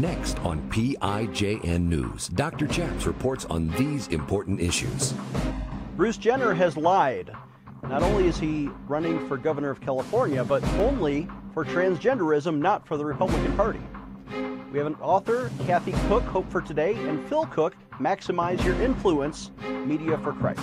Next on PIJN News, Dr. Chaps reports on these important issues. Bruce Jenner has lied. Not only is he running for governor of California, but only for transgenderism, not for the Republican Party. We have an author, Kathy Cooke, Hope for Today, and Phil Cooke, Maximize Your Influence, Media for Christ.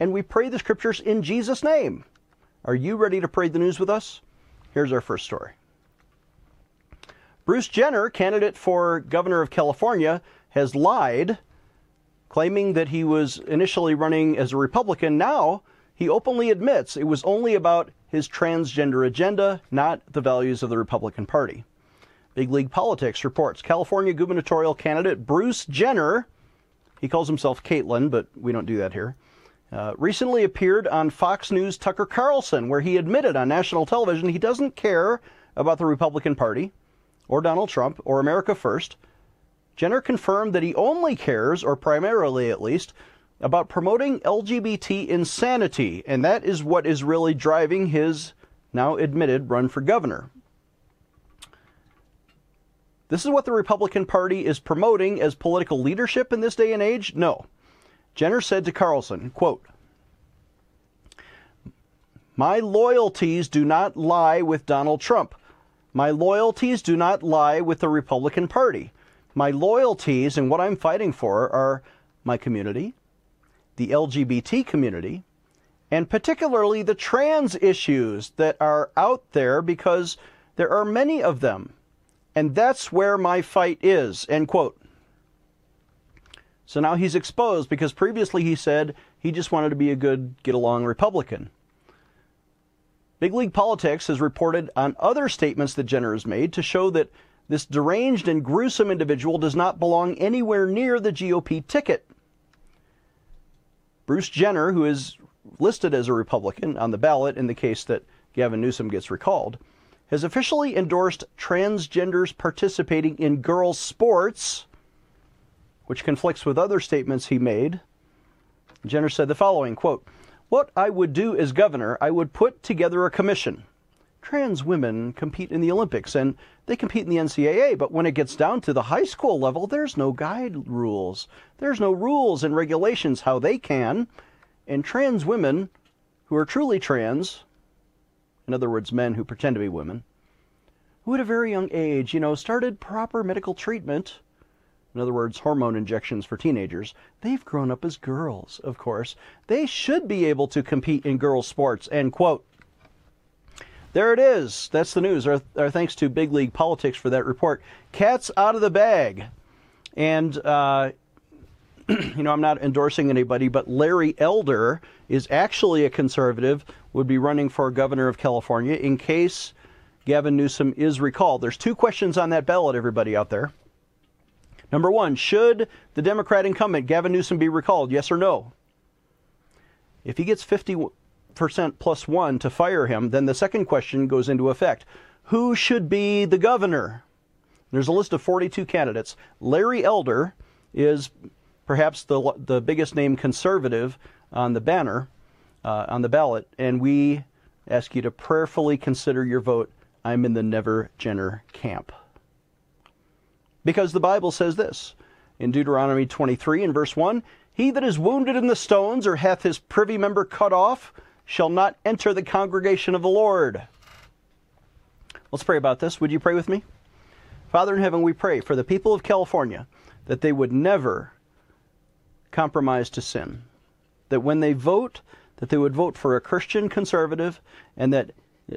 and we pray the scriptures in Jesus' name. Are you ready to pray the news with us? Here's our first story. Bruce Jenner, candidate for governor of California, has lied, claiming that he was initially running as a Republican. Now, he openly admits it was only about his transgender agenda, not the values of the Republican Party. Big League Politics reports California gubernatorial candidate Bruce Jenner, he calls himself Caitlyn, but we don't do that here, uh, recently appeared on Fox News Tucker Carlson, where he admitted on national television he doesn't care about the Republican Party or Donald Trump or America First. Jenner confirmed that he only cares, or primarily at least, about promoting LGBT insanity, and that is what is really driving his now admitted run for governor. This is what the Republican Party is promoting as political leadership in this day and age? No. Jenner said to Carlson, quote, My loyalties do not lie with Donald Trump. My loyalties do not lie with the Republican Party. My loyalties and what I'm fighting for are my community, the LGBT community, and particularly the trans issues that are out there because there are many of them. And that's where my fight is. End quote. So now he's exposed because previously he said he just wanted to be a good get along Republican. Big League Politics has reported on other statements that Jenner has made to show that this deranged and gruesome individual does not belong anywhere near the GOP ticket. Bruce Jenner, who is listed as a Republican on the ballot in the case that Gavin Newsom gets recalled, has officially endorsed transgenders participating in girls' sports, which conflicts with other statements he made. Jenner said the following quote, What I would do as governor, I would put together a commission. Trans women compete in the Olympics and they compete in the NCAA, but when it gets down to the high school level, there's no guide rules. There's no rules and regulations how they can. And trans women who are truly trans in other words, men who pretend to be women, who at a very young age, you know, started proper medical treatment, in other words, hormone injections for teenagers, they've grown up as girls, of course. They should be able to compete in girls' sports, end quote. There it is. That's the news. Our, our thanks to Big League Politics for that report. Cat's out of the bag. And, uh, you know, I'm not endorsing anybody, but Larry Elder is actually a conservative, would be running for governor of California in case Gavin Newsom is recalled. There's two questions on that ballot, everybody out there. Number one, should the Democrat incumbent Gavin Newsom be recalled? Yes or no? If he gets 50% plus one to fire him, then the second question goes into effect. Who should be the governor? There's a list of 42 candidates. Larry Elder is perhaps the, the biggest name conservative on the banner, uh, on the ballot, and we ask you to prayerfully consider your vote. I'm in the Never Jenner camp. Because the Bible says this in Deuteronomy 23 and verse 1 He that is wounded in the stones or hath his privy member cut off shall not enter the congregation of the Lord. Let's pray about this. Would you pray with me? Father in heaven, we pray for the people of California that they would never compromise to sin. That when they vote, that they would vote for a Christian conservative, and that uh,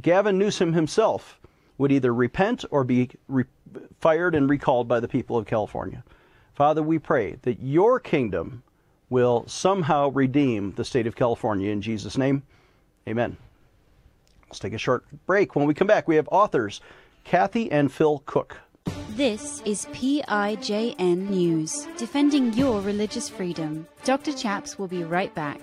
Gavin Newsom himself would either repent or be re- fired and recalled by the people of California. Father, we pray that your kingdom will somehow redeem the state of California in Jesus' name. Amen. Let's take a short break. When we come back, we have authors Kathy and Phil Cooke. This is PIJN News, defending your religious freedom. Dr. Chaps will be right back.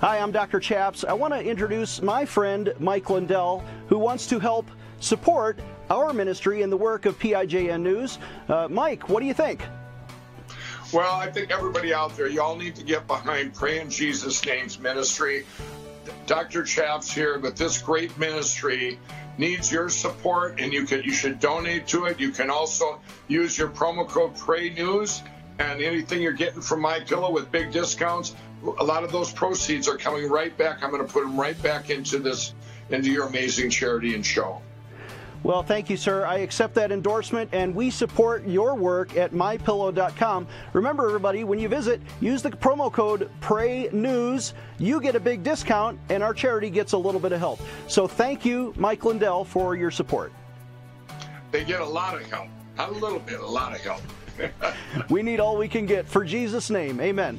Hi, I'm Dr. Chaps. I want to introduce my friend Mike Lindell, who wants to help support our ministry in the work of PIJN News. Uh, Mike, what do you think? Well, I think everybody out there, y'all need to get behind Pray in Jesus' Name's ministry. Dr. Chaps here with this great ministry needs your support and you can you should donate to it. You can also use your promo code Pray News and anything you're getting from my pillow with big discounts a lot of those proceeds are coming right back. I'm going to put them right back into this, into your amazing charity and show. Well, thank you, sir. I accept that endorsement, and we support your work at mypillow.com. Remember, everybody, when you visit, use the promo code PRAYNEWS. You get a big discount, and our charity gets a little bit of help. So thank you, Mike Lindell, for your support. They get a lot of help. Not a little bit, a lot of help. we need all we can get. For Jesus' name, amen.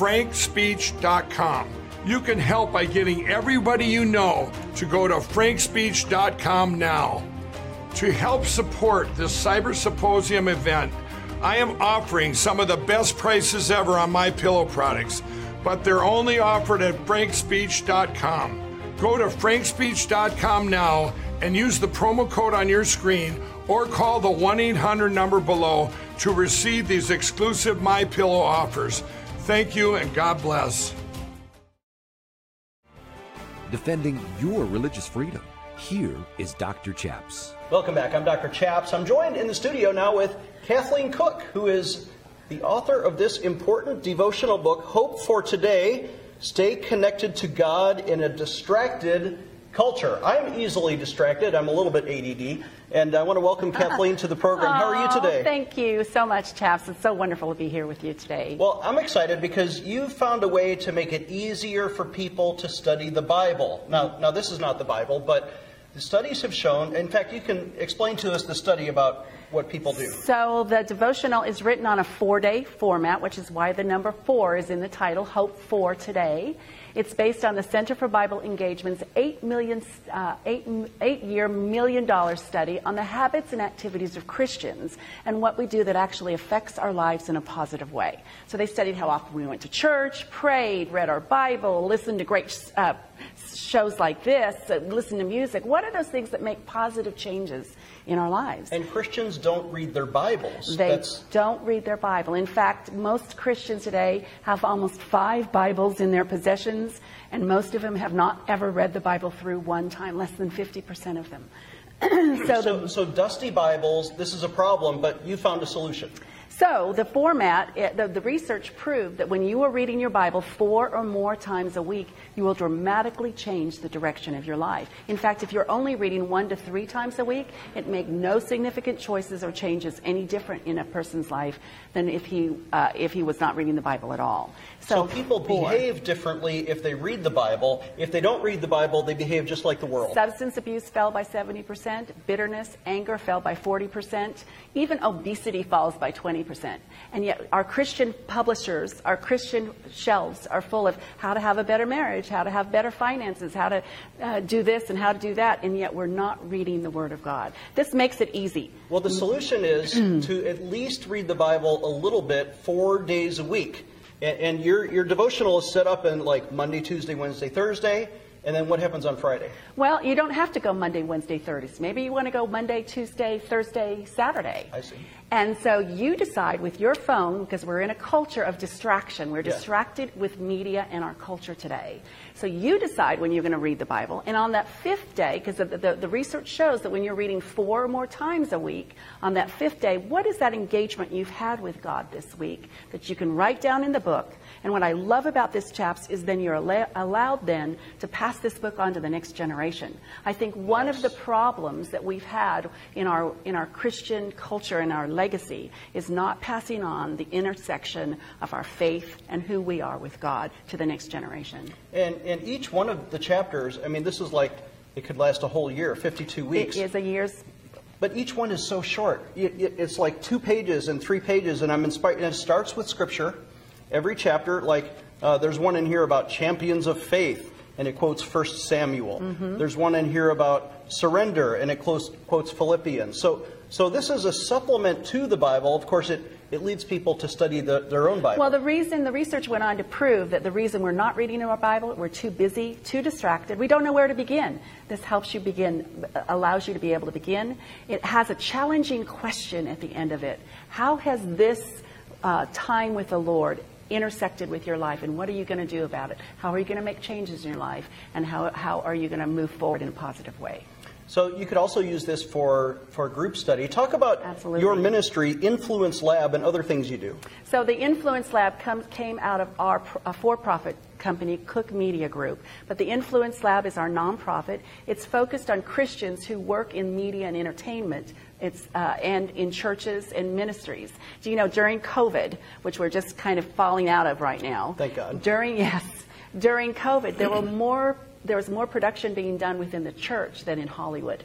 frankspeech.com. You can help by getting everybody you know to go to frankspeech.com now. To help support this Cyber Symposium event, I am offering some of the best prices ever on my pillow products, but they're only offered at frankspeech.com. Go to frankspeech.com now and use the promo code on your screen or call the 1-800 number below to receive these exclusive My Pillow offers. Thank you and God bless. Defending your religious freedom. Here is Dr. Chaps. Welcome back. I'm Dr. Chaps. I'm joined in the studio now with Kathleen Cooke, who is the author of this important devotional book, Hope for Today Stay Connected to God in a Distracted Culture. I'm easily distracted. I'm a little bit ADD. And I want to welcome Kathleen to the program. How are you oh, today? Thank you so much, Chaps. It's so wonderful to be here with you today. Well, I'm excited because you've found a way to make it easier for people to study the Bible. Now, now this is not the Bible, but the studies have shown, in fact, you can explain to us the study about what people do. So the devotional is written on a four-day format, which is why the number four is in the title, Hope for Today. It's based on the Center for Bible Engagement's eight million, uh, eight, eight year million dollar study on the habits and activities of Christians and what we do that actually affects our lives in a positive way. So they studied how often we went to church, prayed, read our Bible, listened to great uh, shows like this, uh, listen to music. What are those things that make positive changes in our lives. And Christians don't read their Bibles. They That's... don't read their Bible. In fact, most Christians today have almost five Bibles in their possessions, and most of them have not ever read the Bible through one time, less than 50% of them. so, so, so, dusty Bibles, this is a problem, but you found a solution. So the format, eh, the, the, research proved that when you are reading your Bible four or more times a week, you will dramatically change the direction of your life. In fact, if you're only reading one to three times a week, it makes no significant choices or changes any different in a person's life than if he uh, if he was not reading the Bible at all. So, so people behave differently if they read the Bible. If they don't read the Bible, they behave just like the world. Substance abuse fell by 70%, bitterness, anger fell by 40%, even obesity falls by 20%. And yet our Christian publishers, our Christian shelves are full of how to have a better marriage, how to have better finances, how to uh, do this and how to do that, and yet we're not reading the Word of God. This makes it easy. Well, the solution is to at least read the Bible a little bit four days a week. And, and your, your devotional is set up in like Monday, Tuesday, Wednesday, Thursday. And then what happens on Friday? Well, you don't have to go Monday, Wednesday, Thursday. Maybe you want to go Monday, Tuesday, Thursday, Saturday. I see. And so you decide with your phone, because we're in a culture of distraction. We're distracted with media and our culture today. So you decide when you're going to read the Bible. And on that fifth day, because the, the, the, research shows that when you're reading four or more times a week, on that fifth day, what is that engagement you've had with God this week that you can write down in the book? And what I love about this, chaps, is then you're allowed then to pass this book on to the next generation. I think one of the problems that we've had in our in our Christian culture and our legacy is not passing on the intersection of our faith and who we are with God to the next generation. And, and each one of the chapters, I mean, this is like, it could last a whole year, 52 weeks. It is a year's But each one is so short. It- it- It's like two pages and three pages, and I'm inspired. And it starts with Scripture. Every chapter, like uh, there's one in here about champions of faith, and it quotes 1 Samuel. There's one in here about surrender, and it quotes, quotes Philippians. So, so this is a supplement to the Bible. Of course, it, it leads people to study the, their own Bible. Well, the reason, the research went on to prove that the reason we're not reading our Bible, we're too busy, too distracted, we don't know where to begin. This helps you begin, allows you to be able to begin. It has a challenging question at the end of it. How has this uh, time with the Lord intersected with your life, and what are you going to do about it? How are you going to make changes in your life, and how, how are you going to move forward in a positive way? So you could also use this for, for group study. Talk about Absolutely. your ministry, Influence Lab, and other things you do. So the Influence Lab comes, came out of our pr- a for-profit company, Cooke Media Group. But the Influence Lab is our nonprofit. It's focused on Christians who work in media and entertainment. It's, uh, and in churches and ministries. Do you know during COVID, which we're just kind of falling out of right now? Thank God. During yes, during COVID, there were more there was more production being done within the church than in Hollywood.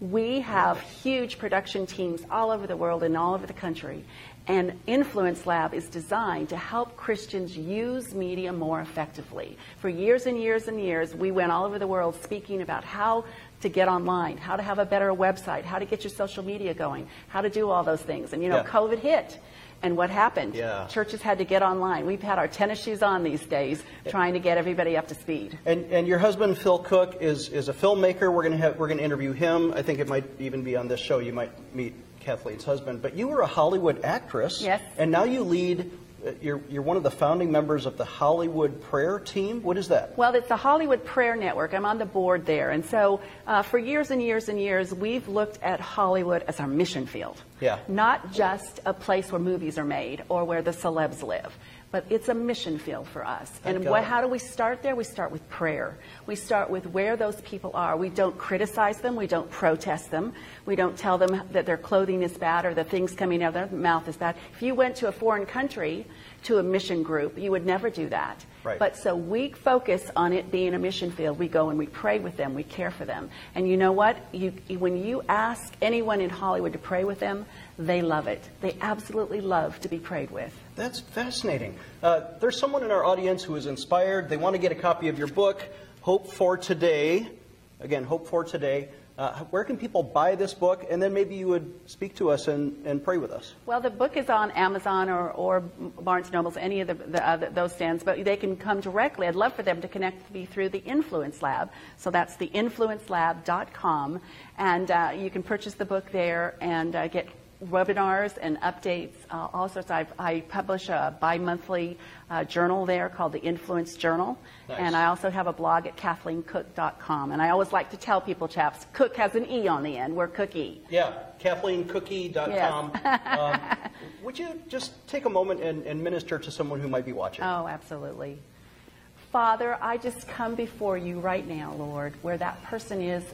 We have huge production teams all over the world and all over the country. And Influence Lab is designed to help Christians use media more effectively. For years and years and years, we went all over the world speaking about how to get online, how to have a better website, how to get your social media going, how to do all those things. And you know, Yeah. COVID hit. And what happened? Yeah. Churches had to get online. We've had our tennis shoes on these days trying to get everybody up to speed. And, and your husband Phil Cooke is, is a filmmaker. We're going to have we're going to interview him. I think it might even be on this show. You might meet Kathleen's husband. But you were a Hollywood actress. Yes. And now you lead. You're you're one of the founding members of the Hollywood Prayer Team. What is that? Well, it's the Hollywood Prayer Network. I'm on the board there. And so uh, for years and years and years, we've looked at Hollywood as our mission field. Yeah. Not just a place where movies are made or where the celebs live. But it's a mission field for us. Thank and what, how do we start there? We start with prayer. We start with where those people are. We don't criticize them. We don't protest them. We don't tell them that their clothing is bad or the things coming out of their mouth is bad. If you went to a foreign country to a mission group, you would never do that. Right. But so we focus on it being a mission field. We go and we pray with them. We care for them. And you know what? You, when you ask anyone in Hollywood to pray with them, they love it. They absolutely love to be prayed with. That's fascinating. Uh, there's someone in our audience who is inspired. They want to get a copy of your book, Hope for Today. Again, Hope for Today. Uh, where can people buy this book? And then maybe you would speak to us and, and pray with us. Well, the book is on Amazon or, or Barnes Nobles, any of the, the, uh, those stands, but they can come directly. I'd love for them to connect me through the Influence Lab. So that's the influencelab.com. And uh, you can purchase the book there and uh, get webinars and updates. Uh, all sorts. I've, I publish a bi-monthly uh, journal there called the Influence Journal. Nice. And I also have a blog at kathleencooke.com. And I always like to tell people, chaps, Cook has an E on the end. We're Cookie. Yeah, KathleenCookie.com. um, would you just take a moment and, and minister to someone who might be watching? Oh, absolutely. Father, I just come before you right now, Lord, where that person is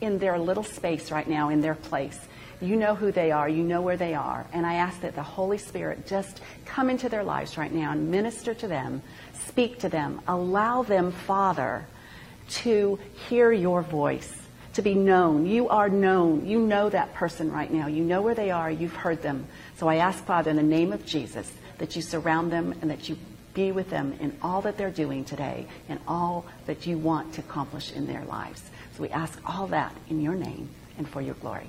in their little space right now, in their place. You know who they are, you know where they are. And I ask that the Holy Spirit just come into their lives right now and minister to them, speak to them, allow them, Father, to hear your voice, to be known. You are known. You know that person right now. You know where they are. You've heard them. So I ask, Father, in the name of Jesus, that you surround them and that you be with them in all that they're doing today and all that you want to accomplish in their lives. So we ask all that in your name and for your glory.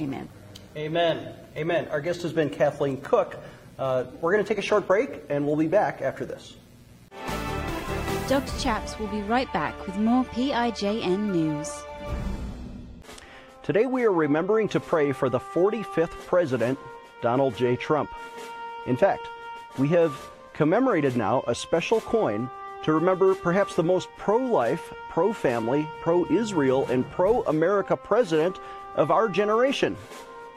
Amen. Amen. Amen. Our guest has been Kathleen Cooke. Uh, we're going to take a short break, and we'll be back after this. Dr. Chaps will be right back with more PIJN news. Today we are remembering to pray for the 45th President, Donald J. Trump. In fact, we have commemorated now a special coin to remember perhaps the most pro life, pro family, pro Israel, and pro America president of our generation.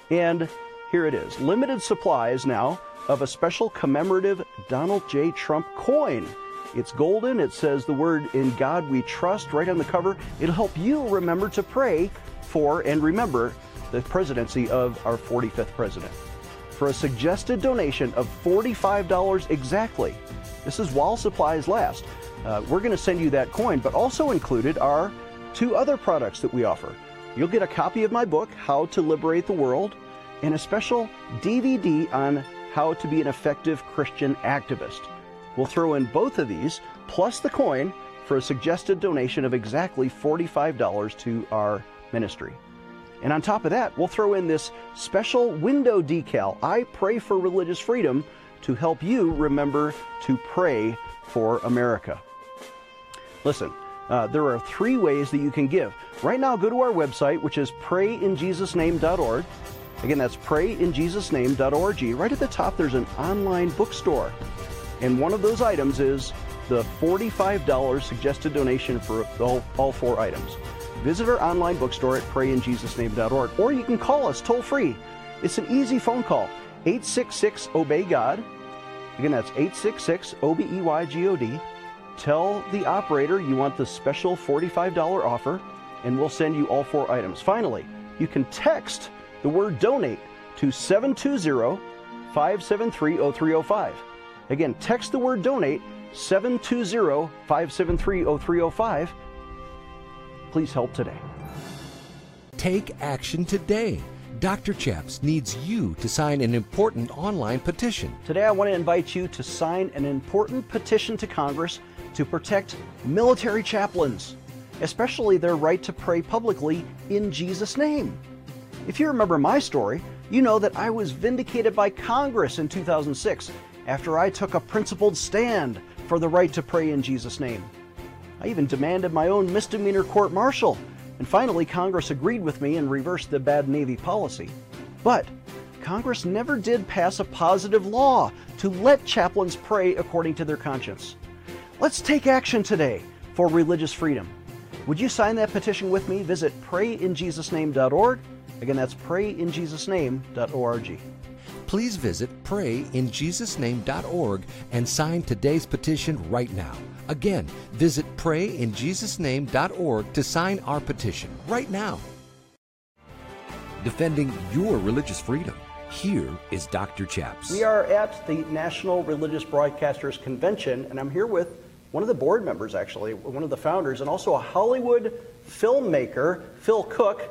And here it is limited supplies now of a special commemorative Donald J. Trump coin. It's golden. It says the word in God we trust right on the cover. It'll help you remember to pray for and remember the presidency of our 45th president. For a suggested donation of $45 exactly, this is while supplies last. Uh, we're going to send you that coin, but also included are two other products that we offer. You'll get a copy of my book, How to Liberate the World, and a special DVD on how to be an effective Christian activist. We'll throw in both of these, plus the coin, for a suggested donation of exactly $45 to our ministry. And on top of that, we'll throw in this special window decal, I Pray for Religious Freedom, to help you remember to pray for America. Listen, uh, there are three ways that you can give. Right now, go to our website, which is prayinjesusname.org. Again, that's prayinjesusname.org. Right at the top, there's an online bookstore. And one of those items is the $45 suggested donation for all, all four items. Visit our online bookstore at prayinjesusname.org, or you can call us toll free. It's an easy phone call 866 Obey God. Again, that's 866 O B E Y G O D. Tell the operator you want the special $45 offer, and we'll send you all four items. Finally, you can text the word donate to 720 573 0305. Again, text the word donate 720 573 0305. Please help today. Take action today. Dr. Chaps needs you to sign an important online petition. Today, I want to invite you to sign an important petition to Congress to protect military chaplains, especially their right to pray publicly in Jesus' name. If you remember my story, you know that I was vindicated by Congress in 2006 after I took a principled stand for the right to pray in Jesus' name. I even demanded my own misdemeanor court martial, and finally Congress agreed with me and reversed the bad Navy policy. But Congress never did pass a positive law to let chaplains pray according to their conscience. Let's take action today for religious freedom. Would you sign that petition with me? Visit prayinjesusname.org. Again, that's prayinjesusname.org. Please visit prayinjesusname.org and sign today's petition right now. Again, visit prayinjesusname.org to sign our petition right now. Defending your religious freedom. Here is Dr. Chaps. We are at the National Religious Broadcasters Convention, and I'm here with one of the board members, actually, one of the founders, and also a Hollywood filmmaker, Phil Cooke,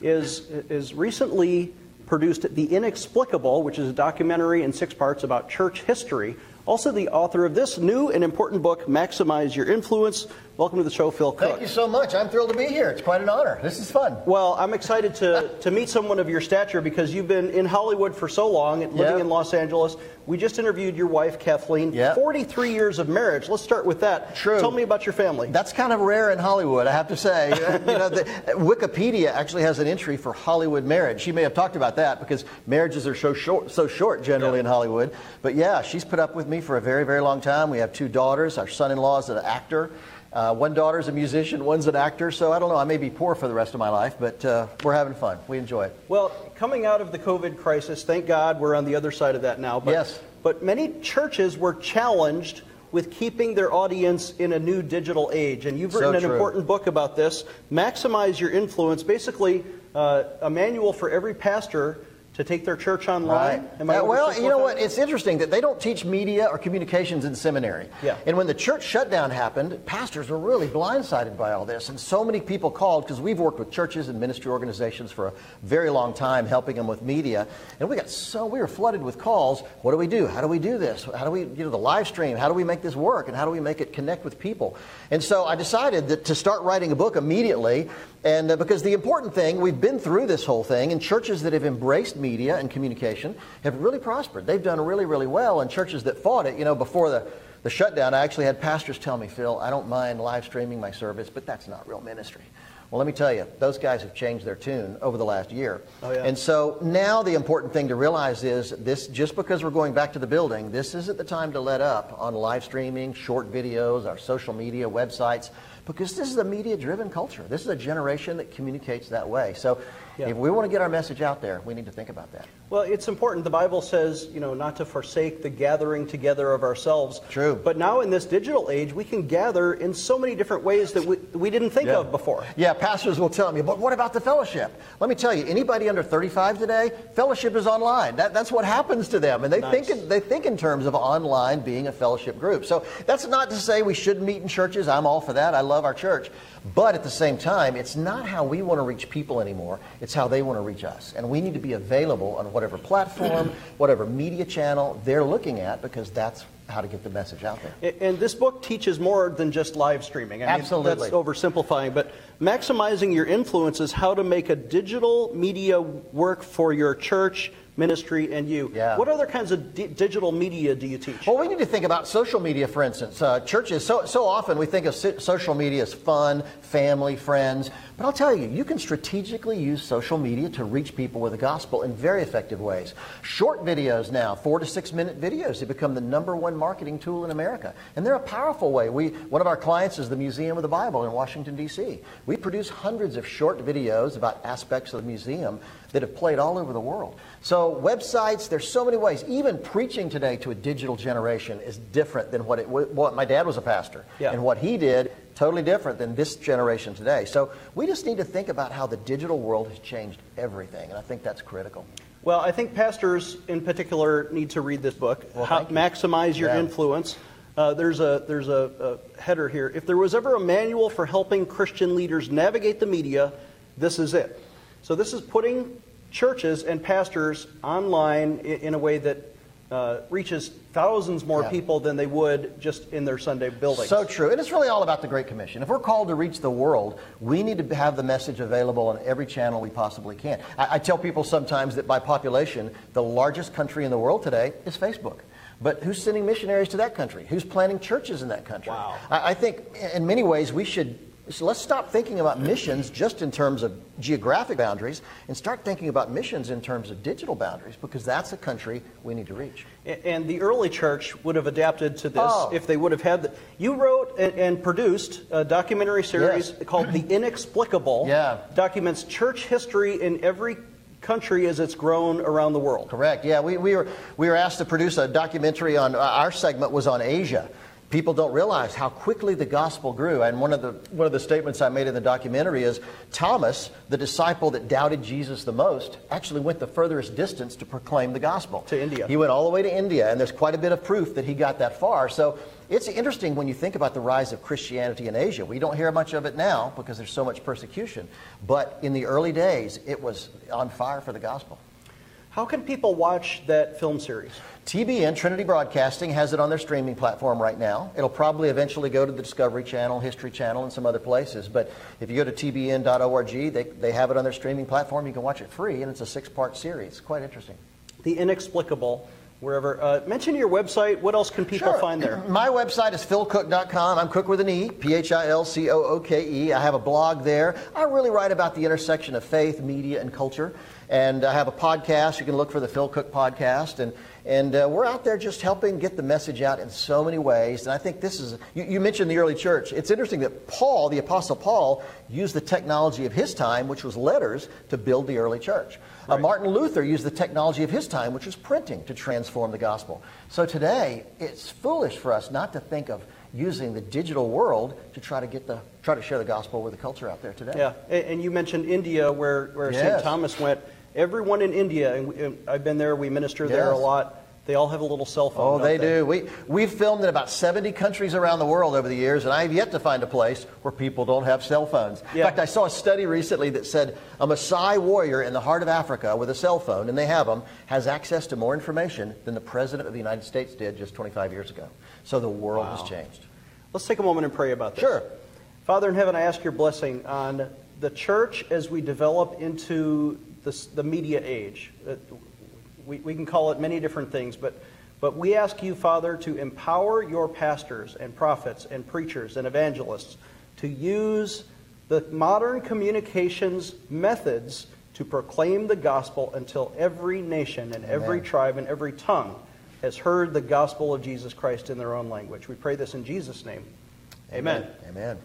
is, is recently produced The Inexplicable, which is a documentary in six parts about church history. Also, the author of this new and important book, Maximize Your Influence. Welcome to the show, Phil Cooke. Thank you so much. I'm thrilled to be here. It's quite an honor. This is fun. Well, I'm excited to, to meet someone of your stature because you've been in Hollywood for so long, living Yep. in Los Angeles. We just interviewed your wife, Kathleen. Yep. 43 years of marriage. Let's start with that. True. Tell me about your family. That's kind of rare in Hollywood, I have to say. you know, the, Wikipedia actually has an entry for Hollywood marriage. She may have talked about that because marriages are so short, so short generally in Hollywood. But yeah, she's put up with me for a very, very long time. We have two daughters. Our son-in-law is an actor. Uh, one daughter's a musician, one's an actor. So I don't know. I may be poor for the rest of my life, but uh, we're having fun. We enjoy it. Well, coming out of the COVID crisis, thank God we're on the other side of that now. But, Yes. But many churches were challenged with keeping their audience in a new digital age. And you've So written an true. important book about this Maximize Your Influence, basically uh, a manual for every pastor to take their church online. Right. Uh, well, you know what? that? It's interesting that they don't teach media or communications in seminary. Yeah. And when the church shutdown happened, pastors were really blindsided by all this. And so many people called because we've worked with churches and ministry organizations for a very long time, helping them with media. And we got so, we were flooded with calls. What do we do? How do we do this? How do we, you know, the live stream? How do we make this work? And how do we make it connect with people? And so I decided that to start writing a book immediately. And uh, because the important thing, we've been through this whole thing, and churches that have embraced media and communication have really prospered. They've done really, really well. And churches that fought it, you know, before the, the shutdown, I actually had pastors tell me, Phil, I don't mind live streaming my service, but that's not real ministry. Well, let me tell you, those guys have changed their tune over the last year. Oh, yeah. And so now the important thing to realize is this just because we're going back to the building, this isn't the time to let up on live streaming, short videos, our social media, websites, because this is a media driven culture. This is a generation that communicates that way. So Yeah. if we want to get our message out there, we need to think about that. Well, it's important. The Bible says, you know, not to forsake the gathering together of ourselves. True. But now in this digital age, we can gather in so many different ways that we, we didn't think of before. Yeah, pastors will tell me, but what about the fellowship? Let me tell you, anybody under 35 today, fellowship is online. That, that's what happens to them. And they, Nice. think in, they think in terms of online being a fellowship group. So that's not to say we shouldn't meet in churches. I'm all for that. I love our church. But at the same time, it's not how we want to reach people anymore. It's how they want to reach us. And we need to be available on whatever platform, whatever media channel they're looking at because that's how to get the message out there. And this book teaches more than just live streaming. I mean, Absolutely. That's oversimplifying, but maximizing your influence is how to make a digital media work for your church, ministry, and you. Yeah. What other kinds of di- digital media do you teach? Well, we need to think about social media, for instance. Uh, churches, so, so often we think of so- social media as fun, family, friends. But I'll tell you, you can strategically use social media to reach people with the gospel in very effective ways. Short videos now, four to six minute videos, have become the number one marketing tool in America. And they're a powerful way. We, one of our clients is the Museum of the Bible in Washington, D.C. We produce hundreds of short videos about aspects of the museum that have played all over the world. So websites, there's so many ways. Even preaching today to a digital generation is different than what it what my dad was a pastor. Yeah. And what he did, totally different than this generation today. So we just need to think about how the digital world has changed everything. And I think that's critical. Well, I think pastors in particular need to read this book. Well, How, you. maximize your Yeah. influence. Uh, there's a there's a, a header here. If there was ever a manual for helping Christian leaders navigate the media, this is it. So this is putting churches and pastors online in, a way that uh, reaches thousands more Yeah. people than they would just in their Sunday building. So true. And it's really all about the Great Commission. If we're called to reach the world, we need to have the message available on every channel we possibly can. I, I tell people sometimes that by population, the largest country in the world today is Facebook. But who's sending missionaries to that country? Who's planting churches in that country? Wow. I, I think in many ways we should. So let's stop thinking about missions just in terms of geographic boundaries and start thinking about missions in terms of digital boundaries because that's a country we need to reach. And the early church would have adapted to this Oh. if they would have had. The, you wrote and, produced a documentary series Yes. called "The Inexplicable." Yeah. documents church history in every country as it's grown around the world. Correct. Yeah, we, we, were, we were asked to produce a documentary on, uh, our segment was on Asia. People don't realize how quickly the gospel grew. And one of, the, one of the statements I made in the documentary is Thomas, the disciple that doubted Jesus the most, actually went the furthest distance to proclaim the gospel. To India. He went all the way to India, and there's quite a bit of proof that he got that far. So it's interesting when you think about the rise of Christianity in Asia. We don't hear much of it now because there's so much persecution. But in the early days, it was on fire for the gospel. How can people watch that film series? TBN, Trinity Broadcasting, has it on their streaming platform right now. It'll probably eventually go to the Discovery Channel, History Channel, and some other places. But if you go to tbn.org, they, they have it on their streaming platform. You can watch it free, and it's a six part series. Quite interesting. The Inexplicable, wherever. Uh, mention your website. What else can people Sure. find there? My website is philcooke.com. I'm Cook with an E, P H I L C O O K E. I have a blog there. I really write about the intersection of faith, media, and culture. And I have a podcast. You can look for the Phil Cooke podcast. And, and uh, we're out there just helping get the message out in so many ways. And I think this is, you, you mentioned the early church. It's interesting that Paul, the Apostle Paul, used the technology of his time, which was letters, to build the early church. Uh, Martin Luther used the technology of his time, which was printing, to transform the gospel. So today, it's foolish for us not to think of using the digital world to try to get the try to share the gospel with the culture out there today. Yeah, a- and you mentioned India, where, where St. Thomas went. Everyone in India, and we- and I've been there, we minister there a lot, they all have a little cell phone. Oh, don't they do. We, we've filmed in about 70 countries around the world over the years, and I have yet to find a place where people don't have cell phones. Yeah. In fact, I saw a study recently that said a Maasai warrior in the heart of Africa with a cell phone, and they have them, has access to more information than the President of the United States did just 25 years ago. So the world has changed. Let's take a moment and pray about this. Sure. Father in heaven, I ask your blessing on the church as we develop into this, the media age. Uh, We, we can call it many different things, but, but we ask you, Father, to empower your pastors and prophets and preachers and evangelists to use the modern communications methods to proclaim the gospel until every nation and every Amen. tribe and every tongue has heard the gospel of Jesus Christ in their own language. We pray this in Jesus' name. Amen. Amen.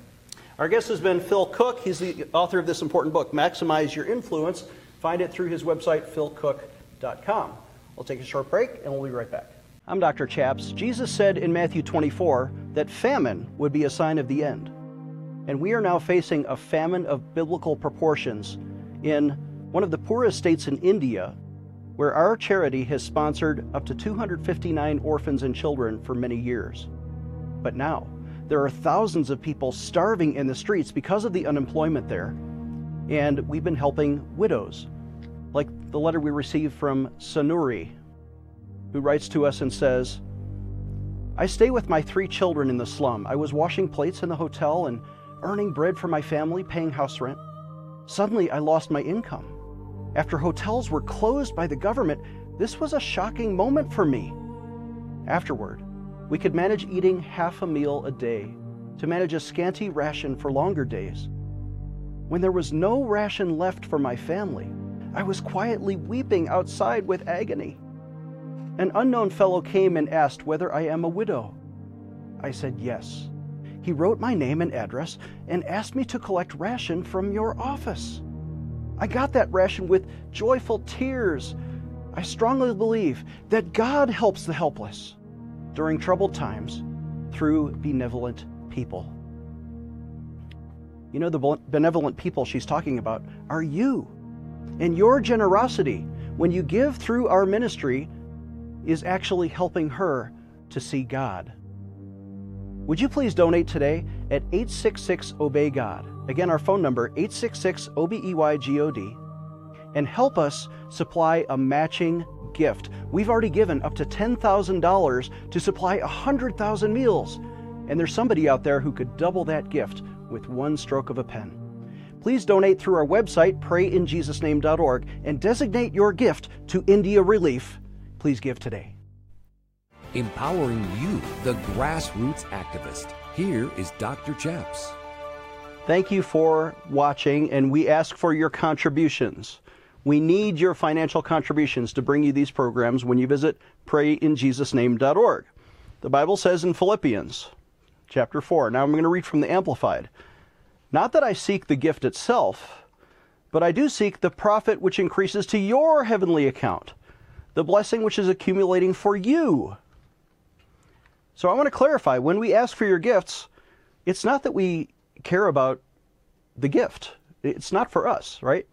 Our guest has been Phil Cooke. He's the author of this important book, Maximize Your Influence. Find it through his website, philcooke.com. We'll take a short break and we'll be right back. I'm Dr. Chaps. Jesus said in Matthew 24 that famine would be a sign of the end. And we are now facing a famine of biblical proportions in one of the poorest states in India, where our charity has sponsored up to 259 orphans and children for many years. But now, there are thousands of people starving in the streets because of the unemployment there, and we've been helping widows, the letter we received from Sanuri, who writes to us and says, I stay with my three children in the slum. I was washing plates in the hotel and earning bread for my family, paying house rent. Suddenly, I lost my income. After hotels were closed by the government, this was a shocking moment for me. Afterward, we could manage eating half a meal a day to manage a scanty ration for longer days. When there was no ration left for my family, I was quietly weeping outside with agony. An unknown fellow came and asked whether I am a widow. I said yes. He wrote my name and address and asked me to collect ration from your office. I got that ration with joyful tears. I strongly believe that God helps the helpless during troubled times through benevolent people. You know, the benevolent people she's talking about are you. And your generosity, when you give through our ministry, is actually helping her to see God. Would you please donate today at 866 Obey God? Again, our phone number 866 OBEYGOD and help us supply a matching gift. We've already given up to $10,000 to supply 100,000 meals, and there's somebody out there who could double that gift with one stroke of a pen. Please donate through our website, prayinjesusname.org, and designate your gift to India Relief. Please give today. Empowering you, the grassroots activist. Here is Dr. Chaps. Thank you for watching, and we ask for your contributions. We need your financial contributions to bring you these programs when you visit prayinjesusname.org. The Bible says in Philippians chapter 4, now I'm going to read from the Amplified. Not that I seek the gift itself, but I do seek the profit which increases to your heavenly account, the blessing which is accumulating for you. So I want to clarify when we ask for your gifts, it's not that we care about the gift. It's not for us, right?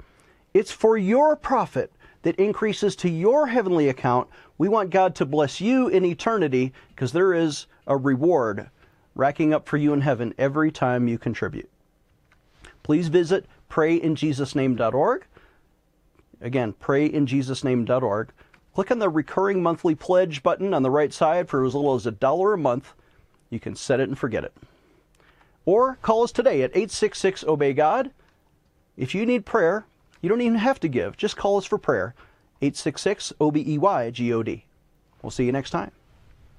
It's for your profit that increases to your heavenly account. We want God to bless you in eternity because there is a reward racking up for you in heaven every time you contribute. Please visit prayinjesusname.org. Again, prayinjesusname.org. Click on the recurring monthly pledge button on the right side for as little as a dollar a month. You can set it and forget it. Or call us today at 866 Obey God. If you need prayer, you don't even have to give. Just call us for prayer. 866 OBEY We'll see you next time.